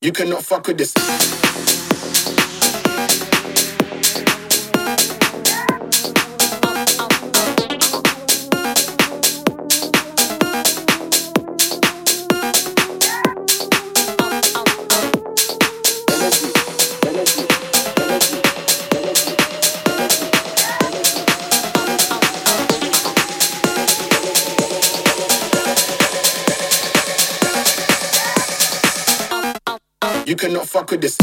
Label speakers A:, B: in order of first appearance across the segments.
A: You cannot fuck with this. You cannot fuck with this.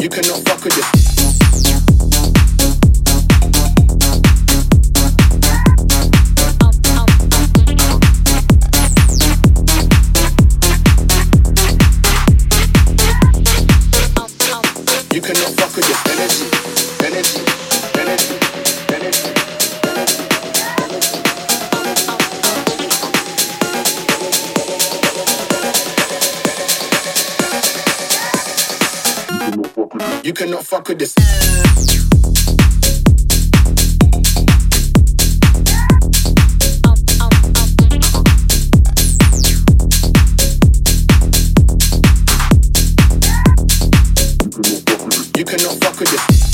A: You cannot fuck with this. You cannot fuck with this You cannot fuck with this.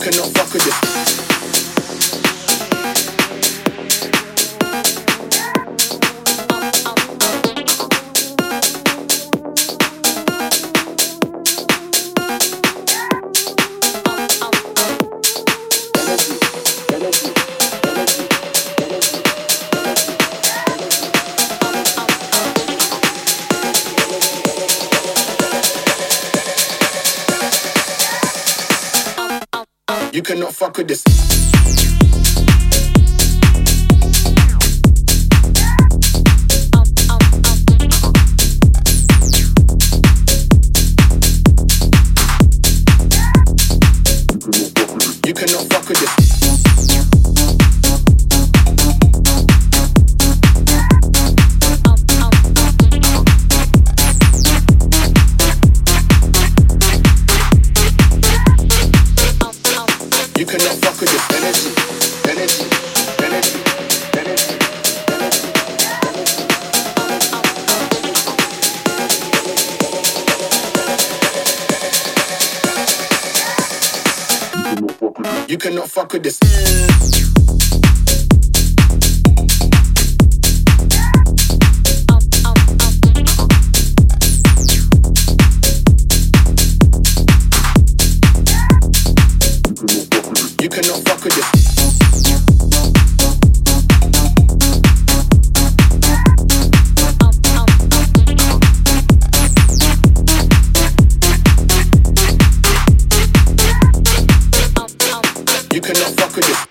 A: Cannot fuck with this. You cannot fuck with this. You cannot fuck with this. You cannot fuck with this. You cannot fuck with this. You cannot fuck with this.